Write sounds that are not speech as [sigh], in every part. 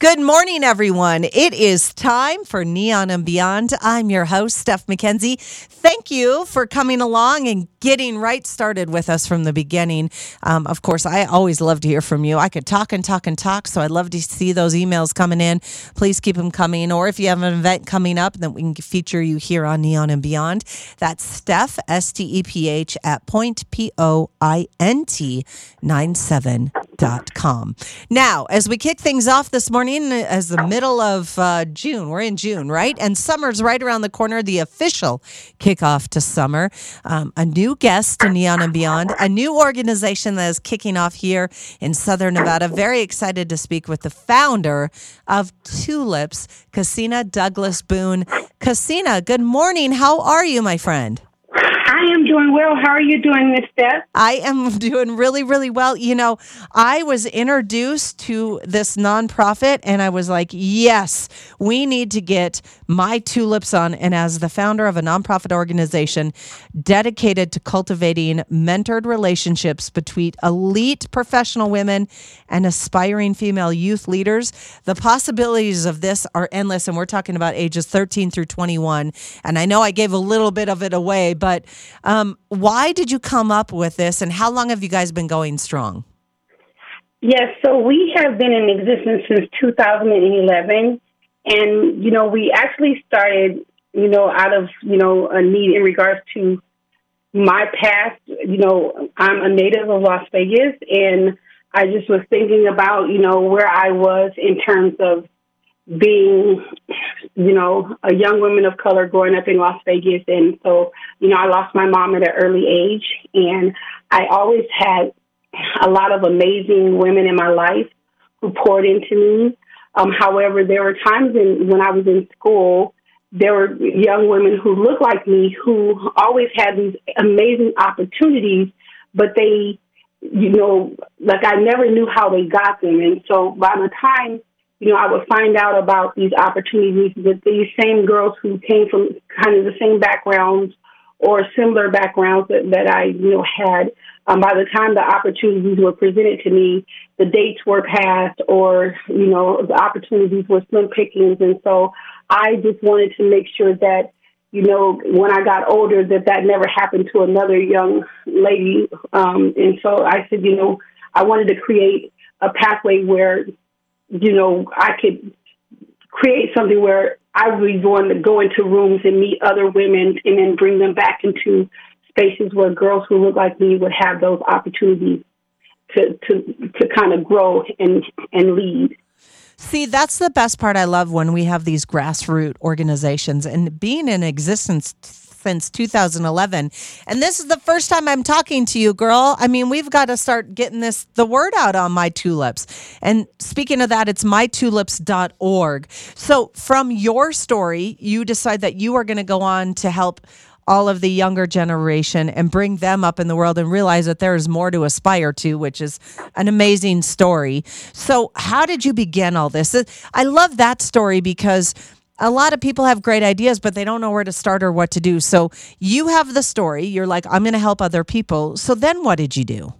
Good morning, everyone. It is time for Neon and Beyond. I'm your host, Steph McKenzie. Thank you for coming along and getting right started with us from the beginning. Um, of course, I always love to hear from you. I could talk and talk and talk, so I'd love to see those emails coming in. Please keep them coming. Or if you have an event coming up, then we can feature you here on Neon and Beyond. That's Steph, S T E P H, at point, P O I N T, 97.com. Now, as we kick things off this morning, as the middle of uh, June. We're in June, right? And summer's right around the corner, the official kickoff to summer. Um, a new guest to Neon and Beyond, a new organization that is kicking off here in Southern Nevada. Very excited to speak with the founder of Tulips, Cassina Douglas Boone. Cassina, good morning. How are you, my friend? I am doing well. How are you doing, Miss Steph? I am [laughs] doing really, really well. You know, I was introduced to this nonprofit and I was like, yes, we need to get my tulips on. And as the founder of a nonprofit organization dedicated to cultivating mentored relationships between elite professional women and aspiring female youth leaders, the possibilities of this are endless. And we're talking about ages 13 through 21. And I know I gave a little bit of it away, but um, why did you come up with this, and how long have you guys been going strong? Yes, so we have been in existence since 2011, and you know we actually started, you know, out of you know a need in regards to my past. You know, I'm a native of Las Vegas, and I just was thinking about you know where I was in terms of being, you know, a young woman of color growing up in Las Vegas. And so, you know, I lost my mom at an early age. And I always had a lot of amazing women in my life who poured into me. Um, however, there were times in, when I was in school, there were young women who looked like me who always had these amazing opportunities, but they, you know, like I never knew how they got them. And so by the time you know, I would find out about these opportunities with these same girls who came from kind of the same backgrounds or similar backgrounds that, that I, you know, had. Um, by the time the opportunities were presented to me, the dates were passed or, you know, the opportunities were slim pickings. And so I just wanted to make sure that, you know, when I got older, that that never happened to another young lady. Um, and so I said, you know, I wanted to create a pathway where you know, I could create something where I would be going to go into rooms and meet other women and then bring them back into spaces where girls who look like me would have those opportunities to to to kind of grow and and lead. See, that's the best part I love when we have these grassroots organizations and being in existence since 2011. And this is the first time I'm talking to you, girl. I mean, we've got to start getting this the word out on my tulips. And speaking of that, it's mytulips.org. So, from your story, you decide that you are going to go on to help all of the younger generation and bring them up in the world and realize that there is more to aspire to, which is an amazing story. So, how did you begin all this? I love that story because a lot of people have great ideas, but they don't know where to start or what to do. So you have the story. You're like, I'm going to help other people. So then what did you do?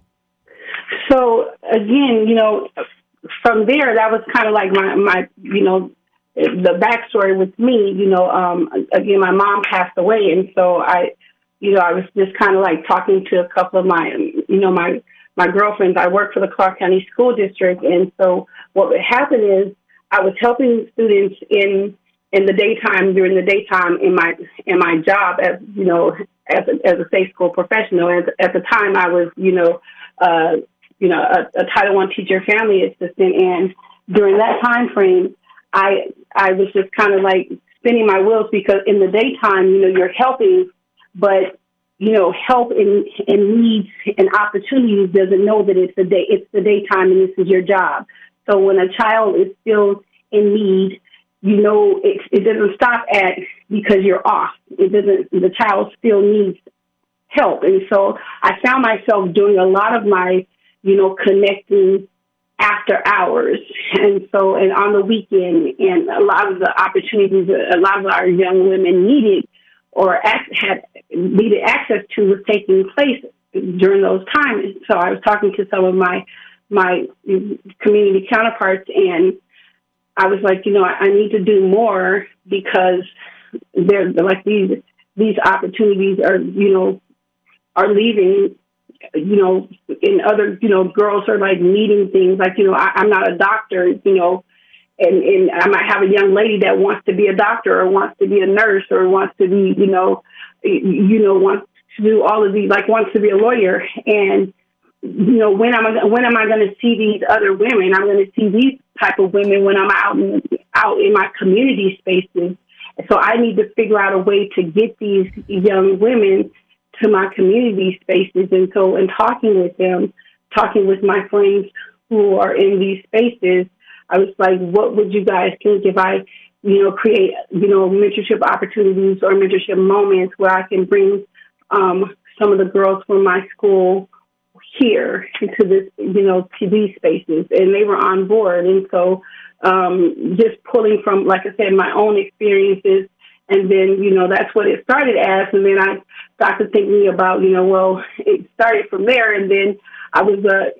So again, you know, from there, that was kind of like my, my, you know, the backstory with me, you know, um, again, my mom passed away. And so I, you know, I was just kind of like talking to a couple of my, you know, my, my girlfriends. I work for the Clark County School District. And so what would happen is I was helping students in in the daytime during the daytime in my in my job as you know as a, as a safe school professional. And at the time, I was you know uh, you know a, a Title One teacher, family assistant, and during that time frame, I I was just kind of like spinning my wheels because in the daytime, you know, you're helping, but you know, help in in needs and opportunities doesn't know that it's the day it's the daytime and this is your job. So when a child is still in need you know, it, it doesn't stop at because you're off. It doesn't, the child still needs help. And so I found myself doing a lot of my, you know, connecting after hours. And so, and on the weekend, and a lot of the opportunities a lot of our young women needed or had needed access to was taking place during those times. So I was talking to some of my, my community counterparts and I was like, you know, I, I need to do more because they're like these these opportunities are, you know, are leaving you know, in other, you know, girls are like needing things like, you know, I, I'm not a doctor, you know, and, and I might have a young lady that wants to be a doctor or wants to be a nurse or wants to be, you know, you know, wants to do all of these, like wants to be a lawyer. And, you know, when am I, when am I going to see these other women? I'm going to see these type of women when I'm out in, out in my community spaces. So I need to figure out a way to get these young women to my community spaces. And so in talking with them, talking with my friends who are in these spaces, I was like, what would you guys think if I, you know, create, you know, mentorship opportunities or mentorship moments where I can bring um, some of the girls from my school here into this, you know, these spaces, and they were on board. And so, um, just pulling from, like I said, my own experiences, and then, you know, that's what it started as. And then I got to thinking about, you know, well, [laughs] it started from there, and then I was a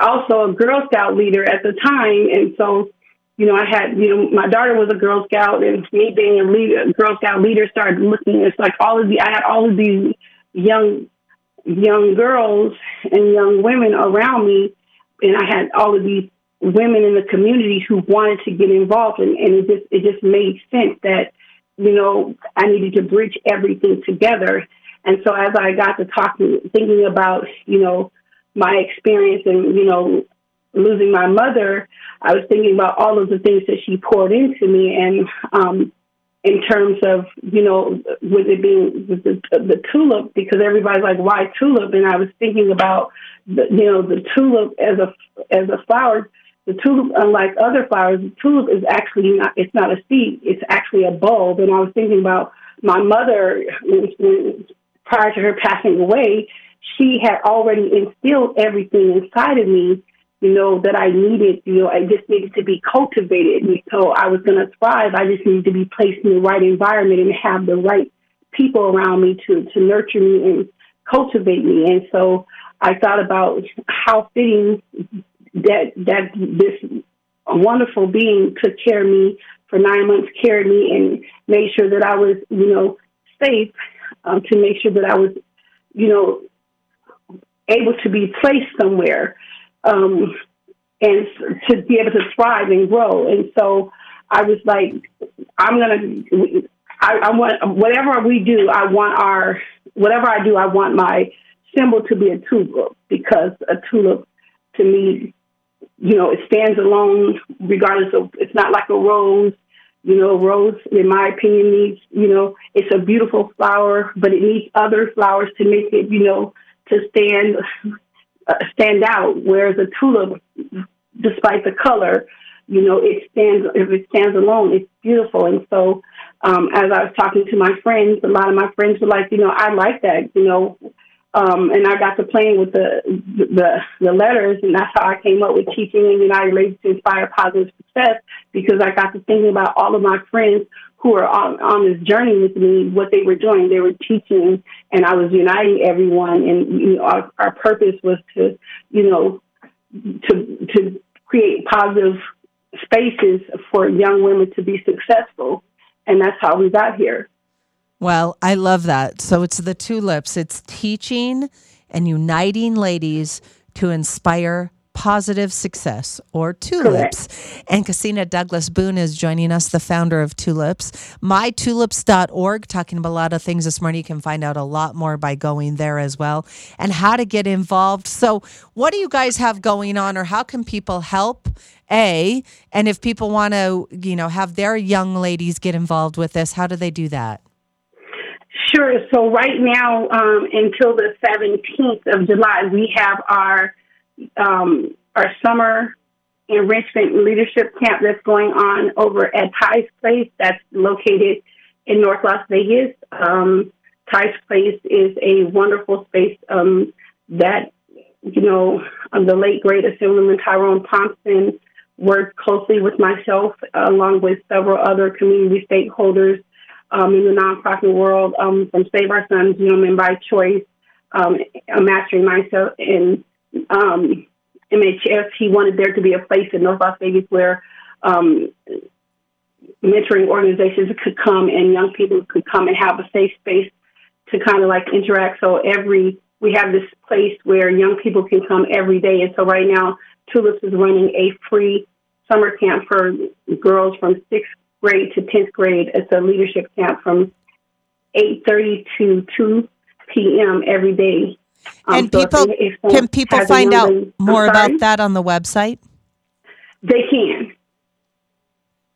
also a Girl Scout leader at the time, and so you know I had you know my daughter was a Girl Scout, and me being a leader, Girl Scout leader started looking. It's like all of the I had all of these young young girls and young women around me, and I had all of these women in the community who wanted to get involved, and, and it just it just made sense that you know I needed to bridge everything together. And so as I got to talking, thinking about you know my experience and, you know, losing my mother, I was thinking about all of the things that she poured into me. And um, in terms of, you know, with it being with the, the tulip, because everybody's like, why tulip? And I was thinking about, the, you know, the tulip as a, as a flower. The tulip, unlike other flowers, the tulip is actually not, it's not a seed, it's actually a bulb. And I was thinking about my mother, prior to her passing away, she had already instilled everything inside of me, you know, that I needed, you know, I just needed to be cultivated. And so I was going to thrive. I just needed to be placed in the right environment and have the right people around me to, to nurture me and cultivate me. And so I thought about how fitting that, that this wonderful being took care of me for nine months, carried me and made sure that I was, you know, safe um, to make sure that I was, you know, able to be placed somewhere um, and to be able to thrive and grow. And so I was like, I'm gonna. I, I want whatever we do. I want our whatever I do. I want my symbol to be a tulip because a tulip, to me, you know, it stands alone regardless of. It's not like a rose. You know, rose, in my opinion, needs, you know, it's a beautiful flower, but it needs other flowers to make it, you know, to stand stand out. Whereas a tulip, despite the color, you know, it stands if it stands alone, it's beautiful. And so, um, as I was talking to my friends, a lot of my friends were like, you know, I like that, you know. Um, and I got to playing with the, the the letters, and that's how I came up with teaching in the United Ladies to inspire positive success. Because I got to thinking about all of my friends who were on, on this journey with me, what they were doing. They were teaching, and I was uniting everyone. And you know, our, our purpose was to, you know, to to create positive spaces for young women to be successful, and that's how we got here. Well, I love that. So it's the tulips. It's teaching and uniting ladies to inspire Positive Success or Tulips. Correct. And Cassina Douglas Boone is joining us, the founder of Tulips. MyTulips.org, talking about a lot of things this morning. You can find out a lot more by going there as well and how to get involved. So, what do you guys have going on, or how can people help? A, and if people want to, you know, have their young ladies get involved with this, how do they do that? Sure. So right now, um, until the 17th of July, we have our um, our summer enrichment leadership camp that's going on over at Ty's Place. That's located in North Las Vegas. Um, Ty's Place is a wonderful space um, that, you know, the late great Assemblyman Tyrone Thompson worked closely with myself, along with several other community stakeholders um, in the nonprofit world, um, from Save Our Sons, you know, by Choice, um, Mastering Myself, and um, MHS, he wanted there to be a place in North Las Vegas where um, mentoring organizations could come and young people could come and have a safe space to kind of like interact. So every we have this place where young people can come every day, and so right now Tulips is running a free summer camp for girls from sixth grade to tenth grade. It's a leadership camp from eight thirty to two p.m. every day. Um, and so people if, if can people find out more about that on the website? They can.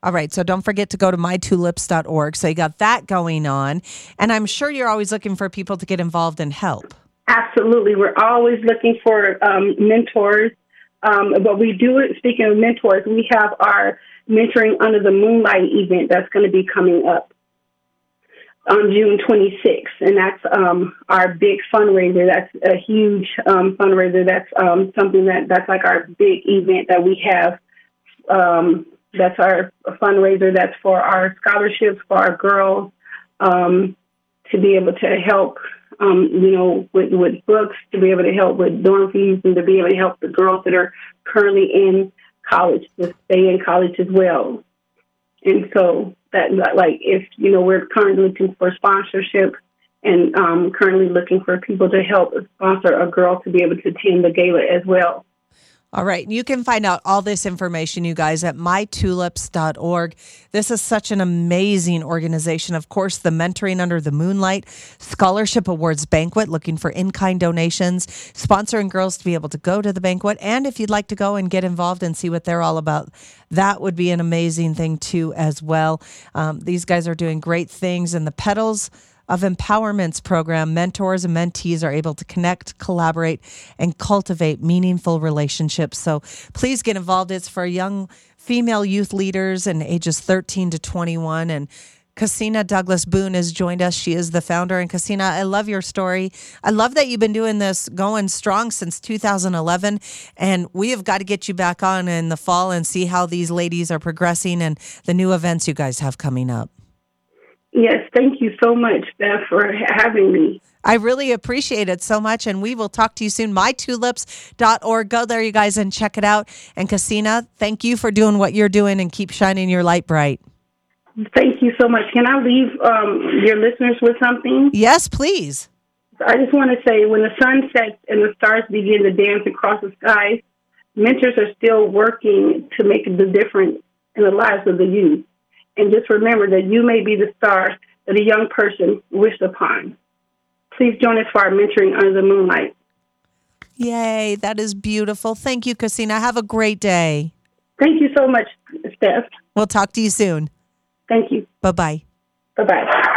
All right, so don't forget to go to mytulips.org. So you got that going on. And I'm sure you're always looking for people to get involved and help. Absolutely. We're always looking for um, mentors. Um, but we do, speaking of mentors, we have our Mentoring Under the Moonlight event that's going to be coming up on June 26th, and that's um, our big fundraiser. That's a huge um, fundraiser. That's um, something that that's like our big event that we have um, that's our fundraiser. That's for our scholarships for our girls um, to be able to help, um, you know, with, with books, to be able to help with dorm fees, and to be able to help the girls that are currently in college to stay in college as well. And so that, like, if you know, we're currently looking for sponsorship and um, currently looking for people to help sponsor a girl to be able to attend the gala as well. All right. You can find out all this information, you guys, at mytulips.org. This is such an amazing organization. Of course, the Mentoring Under the Moonlight Scholarship Awards Banquet, looking for in kind donations, sponsoring girls to be able to go to the banquet. And if you'd like to go and get involved and see what they're all about, that would be an amazing thing, too, as well. Um, these guys are doing great things. And the Petals of Empowerment's program, mentors and mentees are able to connect, collaborate, and cultivate meaningful relationships. So please get involved. It's for young female youth leaders and ages 13 to 21. And Cassina Douglas Boone has joined us. She is the founder. And Cassina, I love your story. I love that you've been doing this going strong since 2011. And we have got to get you back on in the fall and see how these ladies are progressing and the new events you guys have coming up. Yes, thank you so much, Beth, for having me. I really appreciate it so much. And we will talk to you soon. MyTulips.org. Go there, you guys, and check it out. And Cassina, thank you for doing what you're doing and keep shining your light bright. Thank you so much. Can I leave um, your listeners with something? Yes, please. I just want to say when the sun sets and the stars begin to dance across the skies, mentors are still working to make the difference in the lives of the youth. And just remember that you may be the star that a young person wished upon. Please join us for our mentoring under the moonlight. Yay, that is beautiful. Thank you, Cassina. Have a great day. Thank you so much, Steph. We'll talk to you soon. Thank you. Bye bye. Bye bye.